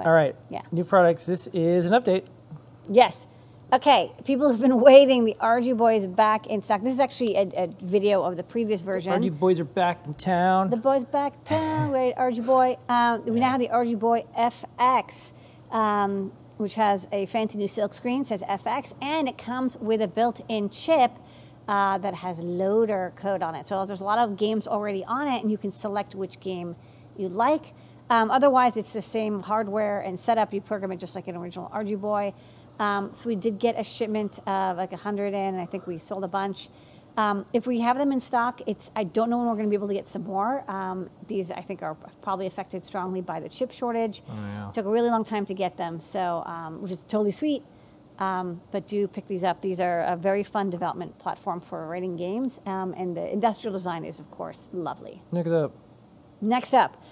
Yep. All right. Yeah. New products. This is an update. Yes. Okay, people have been waiting. The Arduboy is back in stock. This is actually a, a video of the previous version. RG boys are back in town. The boy's back town. Great Arduboy. Um, we now have the Arduboy FX, um, which has a fancy new silk screen. Says FX, and it comes with a built-in chip uh, that has loader code on it. So there's a lot of games already on it, and you can select which game you like. Um, otherwise, it's the same hardware and setup. You program it just like an original Arduboy. Um, so we did get a shipment of like 100 in, I think we sold a bunch. Um, if we have them in stock, it's I don't know when we're going to be able to get some more. Um, these I think are probably affected strongly by the chip shortage. yeah. It took a really long time to get them, so um, which is totally sweet. Um, but do pick these up. These are a very fun development platform for writing games, um, and the industrial design is of course lovely. Look it up. Next up,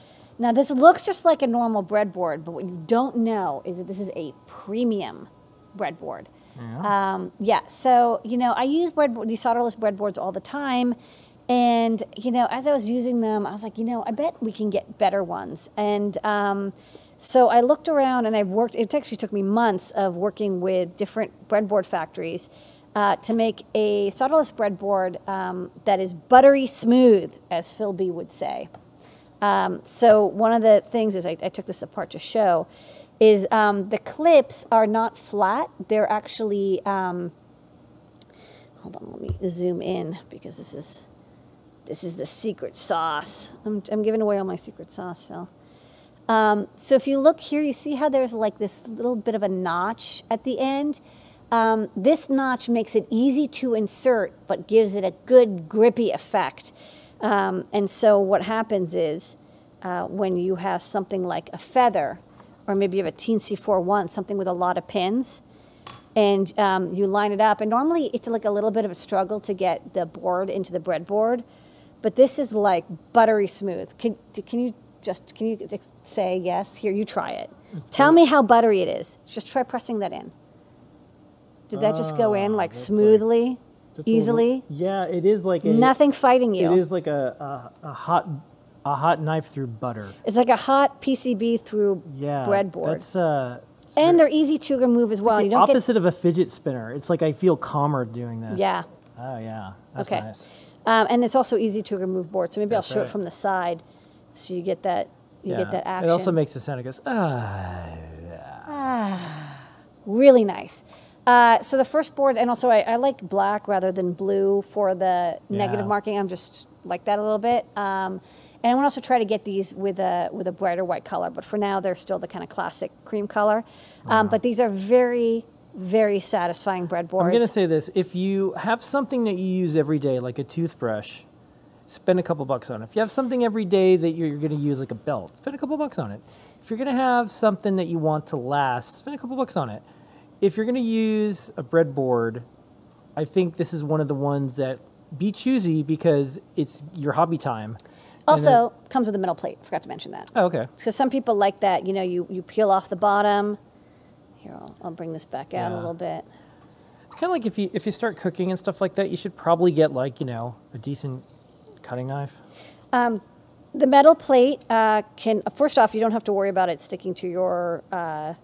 now this looks just like a normal breadboard, but what you don't know is that this is a premium breadboard. Yeah. Um, yeah, so you know, I use breadboard, these solderless breadboards all the time, and you know, as I was using them, I was like, you know, I bet we can get better ones. And um, so I looked around, and I worked. It actually took me months of working with different breadboard factories uh, to make a solderless breadboard um, that is buttery smooth, as Phil B would say. Um, so one of the things is I, I took this apart to show is um, the clips are not flat. They're actually um, hold on. Let me zoom in because this is this is the secret sauce. I'm, I'm giving away all my secret sauce, Phil. Um, so if you look here, you see how there's like this little bit of a notch at the end. Um, this notch makes it easy to insert, but gives it a good grippy effect. Um, and so what happens is uh, when you have something like a feather, or maybe you have a teensy 4-1, something with a lot of pins, and um, you line it up. And normally it's like a little bit of a struggle to get the board into the breadboard, but this is like buttery smooth. Can, can you just can you say yes? Here, you try it. Tell me how buttery it is. Just try pressing that in. Did that just go in Ah, like smoothly? like- a little- easily? yeah, it is like a. Nothing fighting you. It is like a, a, a hot a hot knife through butter. It's like a hot PCB through Yeah. breadboard. That's uh. and they're easy to remove as well. the you don't get opposite of a fidget spinner. It's like I feel calmer doing this. Yeah. Oh yeah. That's Okay. nice. um, and it's also easy to remove board. So maybe That's I'll show right. it from the side, so you get that you yeah. get that action. It also makes the sound. It goes ah. ah. really nice. Uh, so the first board, and also I, I like black rather than blue for the negative marking. I'm just like that a little bit. Um, and I want to also try to get these with a with a brighter white color, but for now they're still the kind of classic cream color. Um, but these are very very satisfying breadboards. I'm gonna say this: if you have something that you use every day, like a toothbrush, spend a couple bucks on it. If you have something every day that you're gonna use, like a belt, spend a couple bucks on it. If you're gonna have something that you want to last, spend a couple bucks on it. If you're gonna use a breadboard, I think this is one of the ones that be choosy because it's your hobby time. And then- also comes with a metal plate. Forgot to mention that. oh, okay. Because some people like that, you know, you, you peel off the bottom. Here, I'll, I'll bring this back out a little bit. It's kind of like if you if you start cooking and stuff like that, you should probably get like you know a decent cutting knife. The metal plate uh, can, first off, you don't have to worry about it sticking to your uh,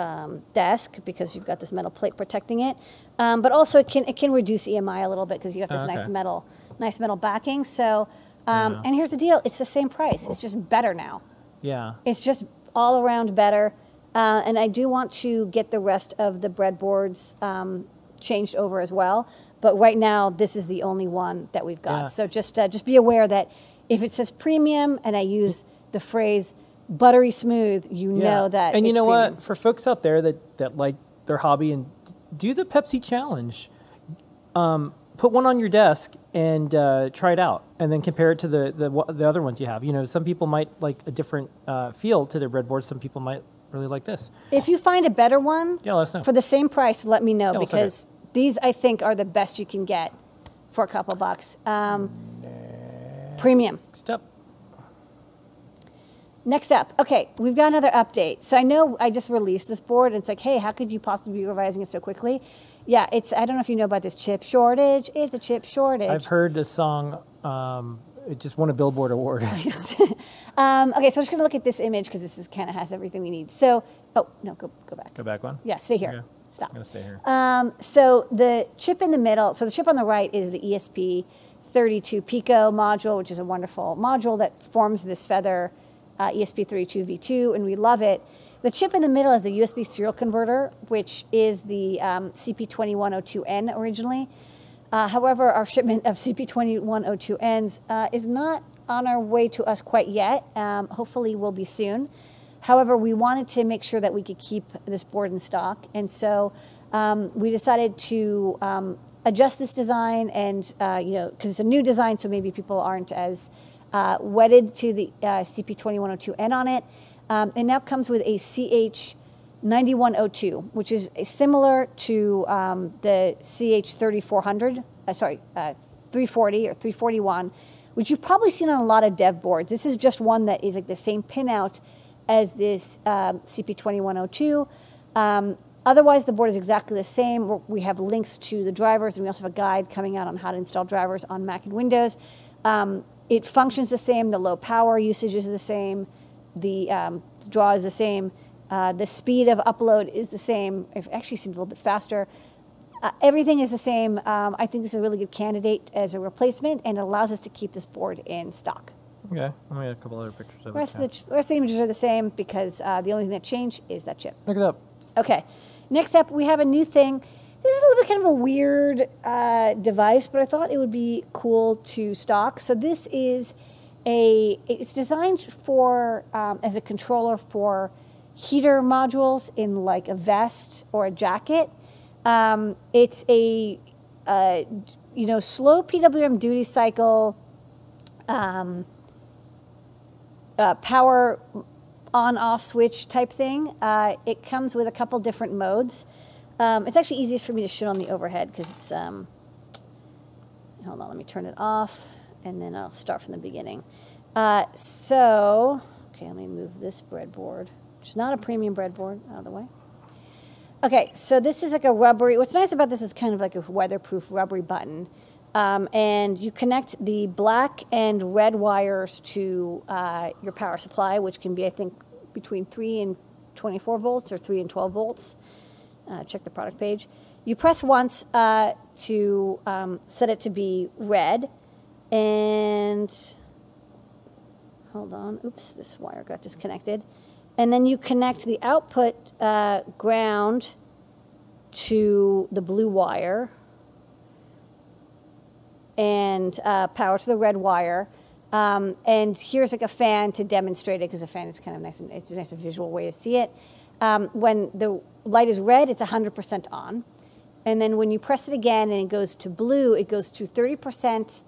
um, desk because you've got this metal plate protecting it. Um, but also, it can it can reduce EMI a little bit because you have this Oh, nice metal nice metal backing. So, um, Yeah. and here's the deal: it's the same price. It's just better now. Yeah. It's just all around better. Uh, and I do want to get the rest of the breadboards um, changed over as well. But right now, this is the only one that we've got. Yeah. So just uh, just be aware that if it says premium and I use the phrase buttery smooth, you know that. And you know premium. what? For folks out there that that like their hobby and do the Pepsi challenge. Um, put one on your desk and uh, try it out, and then compare it to the, the the other ones you have. You know, some people might like a different uh, feel to their breadboard. Some people might really like this. If you find a better one Yeah, let us know. for the same price, let me know Yeah, we'll send it. because these I think are the best you can get for a couple bucks. Um, premium. Next up, Next up, okay, we've got another update. So I know I just released this board, and it's like, hey, how could you possibly be revising it so quickly? Yeah, it's. I don't know if you know about this chip shortage. It's a chip shortage. I've heard the song. Um, it just won a Billboard award. Um, okay, so I'm just going to look at this image because this is kind of has everything we need. So, oh no, go go back. Go back one. Yeah, stay here. Okay. Stop. I'm gonna stay here. Um, so the chip in the middle, so the chip on the right is the ESP 32 Pico module, which is a wonderful module that forms this feather uh, ESP32 V2, and we love it. The chip in the middle is the USB serial converter, which is the um, CP2102N originally. Uh, however, our shipment of CP2102Ns uh, is not on our way to us quite yet. Um, hopefully, will be soon. However, we wanted to make sure that we could keep this board in stock, and so um, we decided to um, adjust this design, and uh, you know, because it's a new design, so maybe people aren't as uh, wedded to the uh, CP2102N on it. Um, it now comes with a CH 9102, which is similar to um, the CH 3400, uh, sorry, uh, 340 or 341, which you've probably seen on a lot of dev boards. This is just one that is like the same pinout as this um, CP2102. Um, otherwise, the board is exactly the same. We have links to the drivers, and we also have a guide coming out on how to install drivers on Mac and Windows. Um, it functions the same. The low power usage is the same. The um, draw is the same. Uh, the speed of upload is the same. It actually seems a little bit faster. Uh, everything is the same. Um, I think this is a really good candidate as a replacement, and it allows us to keep this board in stock. Okay. Let me get a couple other pictures of rest, it. of the, rest of the images are the same because uh, the only thing that changed is that chip. Look it up. Okay. Next up, we have a new thing. This is a little bit kind of a weird uh, device, but I thought it would be cool to stock. So this is a. It's designed for um, as a controller for heater modules in like a vest or a jacket. Um, it's a, uh, you know, slow PWM duty cycle. Um, uh, power on off switch type thing. Uh, it comes with a couple different modes. Um, it's actually easiest for me to shoot on the overhead because it's. Um, hold on, let me turn it off and then I'll start from the beginning. Uh, so, okay, let me move this breadboard, which is not a premium breadboard, out of the way. Okay, so this is like a rubbery. What's nice about this is kind of like a weatherproof rubbery button. Um, and you connect the black and red wires to uh, your power supply, which can be, I think, between 3 and 24 volts or 3 and 12 volts. Uh, check the product page. You press once uh, to um, set it to be red, and hold on, oops, this wire got disconnected. And then you connect the output uh, ground to the blue wire and uh, power to the red wire. Um, and here's like a fan to demonstrate it because a fan is kind of nice and it's a nice visual way to see it. Um, when the light is red, it's 100% on. And then when you press it again and it goes to blue, it goes to 30%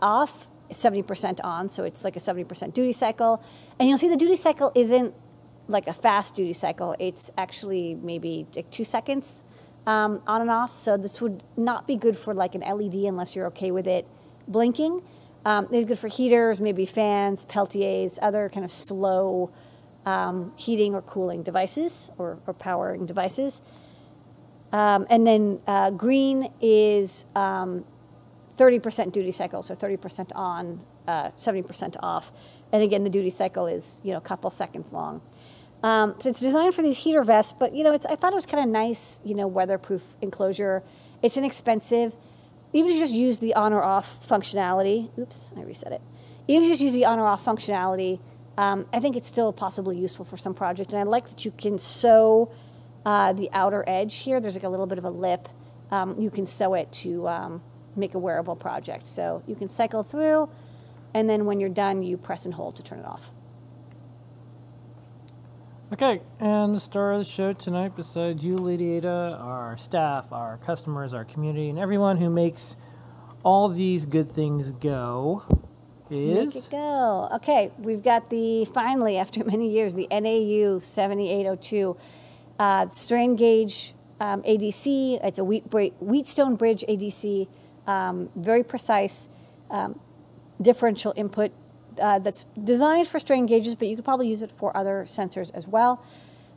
off, 70% on. So it's like a 70% duty cycle. And you'll see the duty cycle isn't like a fast duty cycle. It's actually maybe like two seconds um, on and off. So this would not be good for like an LED unless you're okay with it blinking. Um, it's good for heaters, maybe fans, Peltiers, other kind of slow um, heating or cooling devices or, or powering devices. Um, and then uh, green is 30% duty cycle, so 30% on, uh, 70% off. And again, the duty cycle is you know a couple seconds long. Um, so it's designed for these heater vests, but you know, it's, I thought it was kind of nice, you know, weatherproof enclosure. It's inexpensive. Even if you just use the on or off functionality, oops, I reset it. Even if you just use the on or off functionality, um, I think it's still possibly useful for some project. And I like that you can sew uh, the outer edge here. There's like a little bit of a lip. Um, you can sew it to um, make a wearable project. So you can cycle through, and then when you're done, you press and hold to turn it off. Okay, and the star of the show tonight, besides you, Lady Ada, our staff, our customers, our community, and everyone who makes all these good things go, Make is it go. Okay, we've got the finally after many years the NAU 7802 uh, strain gauge um, ADC. It's a wheat Wheatstone Bridge ADC, um, very precise um, differential input uh, that's designed for strain gauges, but you could probably use it for other sensors as well.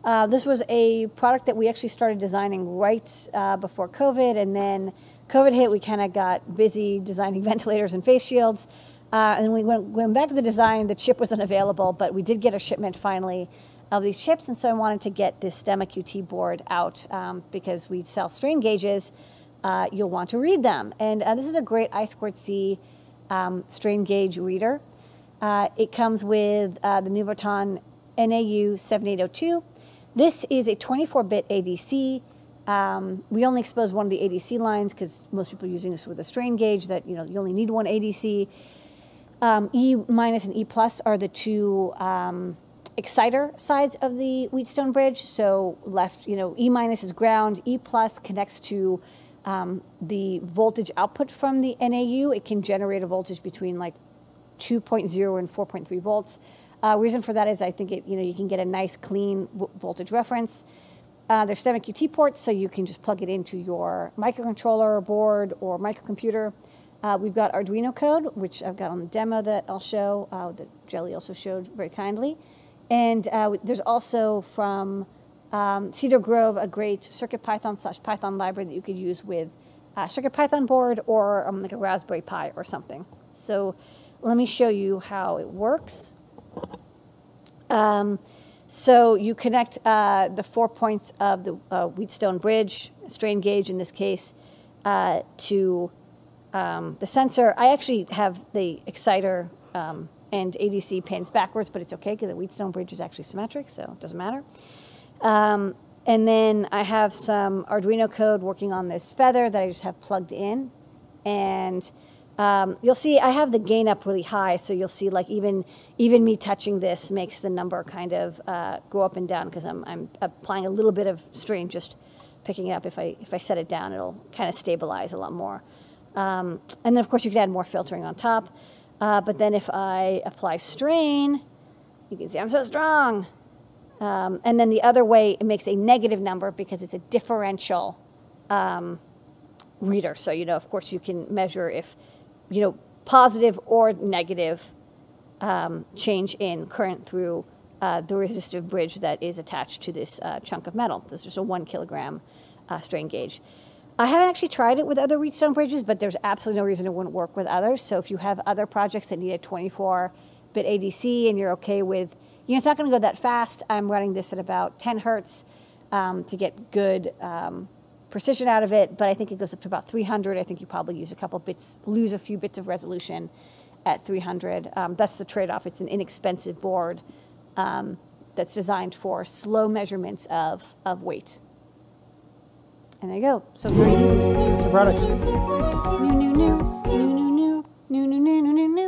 Uh, this was a product that we actually started designing right uh, before COVID, and then COVID hit. We kind of got busy designing ventilators and face shields. Uh, and we went, went back to the design. The chip wasn't available, but we did get a shipment finally of these chips. And so I wanted to get this Stemma QT board out um, because we sell strain gauges. Uh, you'll want to read them. And uh, this is a great I squared C um, strain gauge reader. Uh, it comes with uh, the Nuvoton NAU 7802. This is a 24-bit ADC. Um, we only expose one of the ADC lines because most people are using this with a strain gauge that you know you only need one ADC. Um, e minus and E plus are the two um, exciter sides of the Wheatstone bridge. So left, you know, E minus is ground. E plus connects to um, the voltage output from the NAU. It can generate a voltage between like 2.0 and 4.3 volts. Uh, reason for that is I think it, you know, you can get a nice clean voltage reference. Uh, there's Stemma QT ports, so you can just plug it into your microcontroller board or microcomputer. Uh, we've got Arduino code, which I've got on the demo that I'll show, uh, that Jelly also showed very kindly. And uh, there's also from um, Cedar Grove a great CircuitPython slash Python library that you could use with a CircuitPython board or um, like a Raspberry Pi or something. So let me show you how it works. Um, so you connect uh, the four points of the uh, Wheatstone bridge, strain gauge in this case, uh, to um, the sensor. I actually have the exciter um, and ADC pins backwards, but it's okay because the Wheatstone bridge is actually symmetric, so it doesn't matter. Um, and then I have some Arduino code working on this feather that I just have plugged in. And um, you'll see I have the gain up really high, so you'll see like even even me touching this makes the number kind of uh, go up and down because I'm, I'm applying a little bit of strain just picking it up. If I if I set it down, it'll kind of stabilize a lot more. Um, and then of course you can add more filtering on top. Uh, but then if I apply strain, you can see I'm so strong. Um, and then the other way, it makes a negative number because it's a differential um, reader. So, you know, of course, you can measure if you know, positive or negative um, change in current through uh, the resistive bridge that is attached to this uh, chunk of metal. This is a one kilogram uh, strain gauge. I haven't actually tried it with other Wheatstone bridges, but there's absolutely no reason it wouldn't work with others. So if you have other projects that need a 24-bit ADC and you're okay with, you know, it's not going to go that fast. I'm running this at about 10 hertz um, to get good um, precision out of it, but I think it goes up to about 300. I think you probably use a couple bits, lose a few bits of resolution at 300. Um, that's the trade-off. It's an inexpensive board um, that's designed for slow measurements of, of weight. And there you go. So great. Mr. Products. New, new, new, new, new, new, new, new, new, new, new.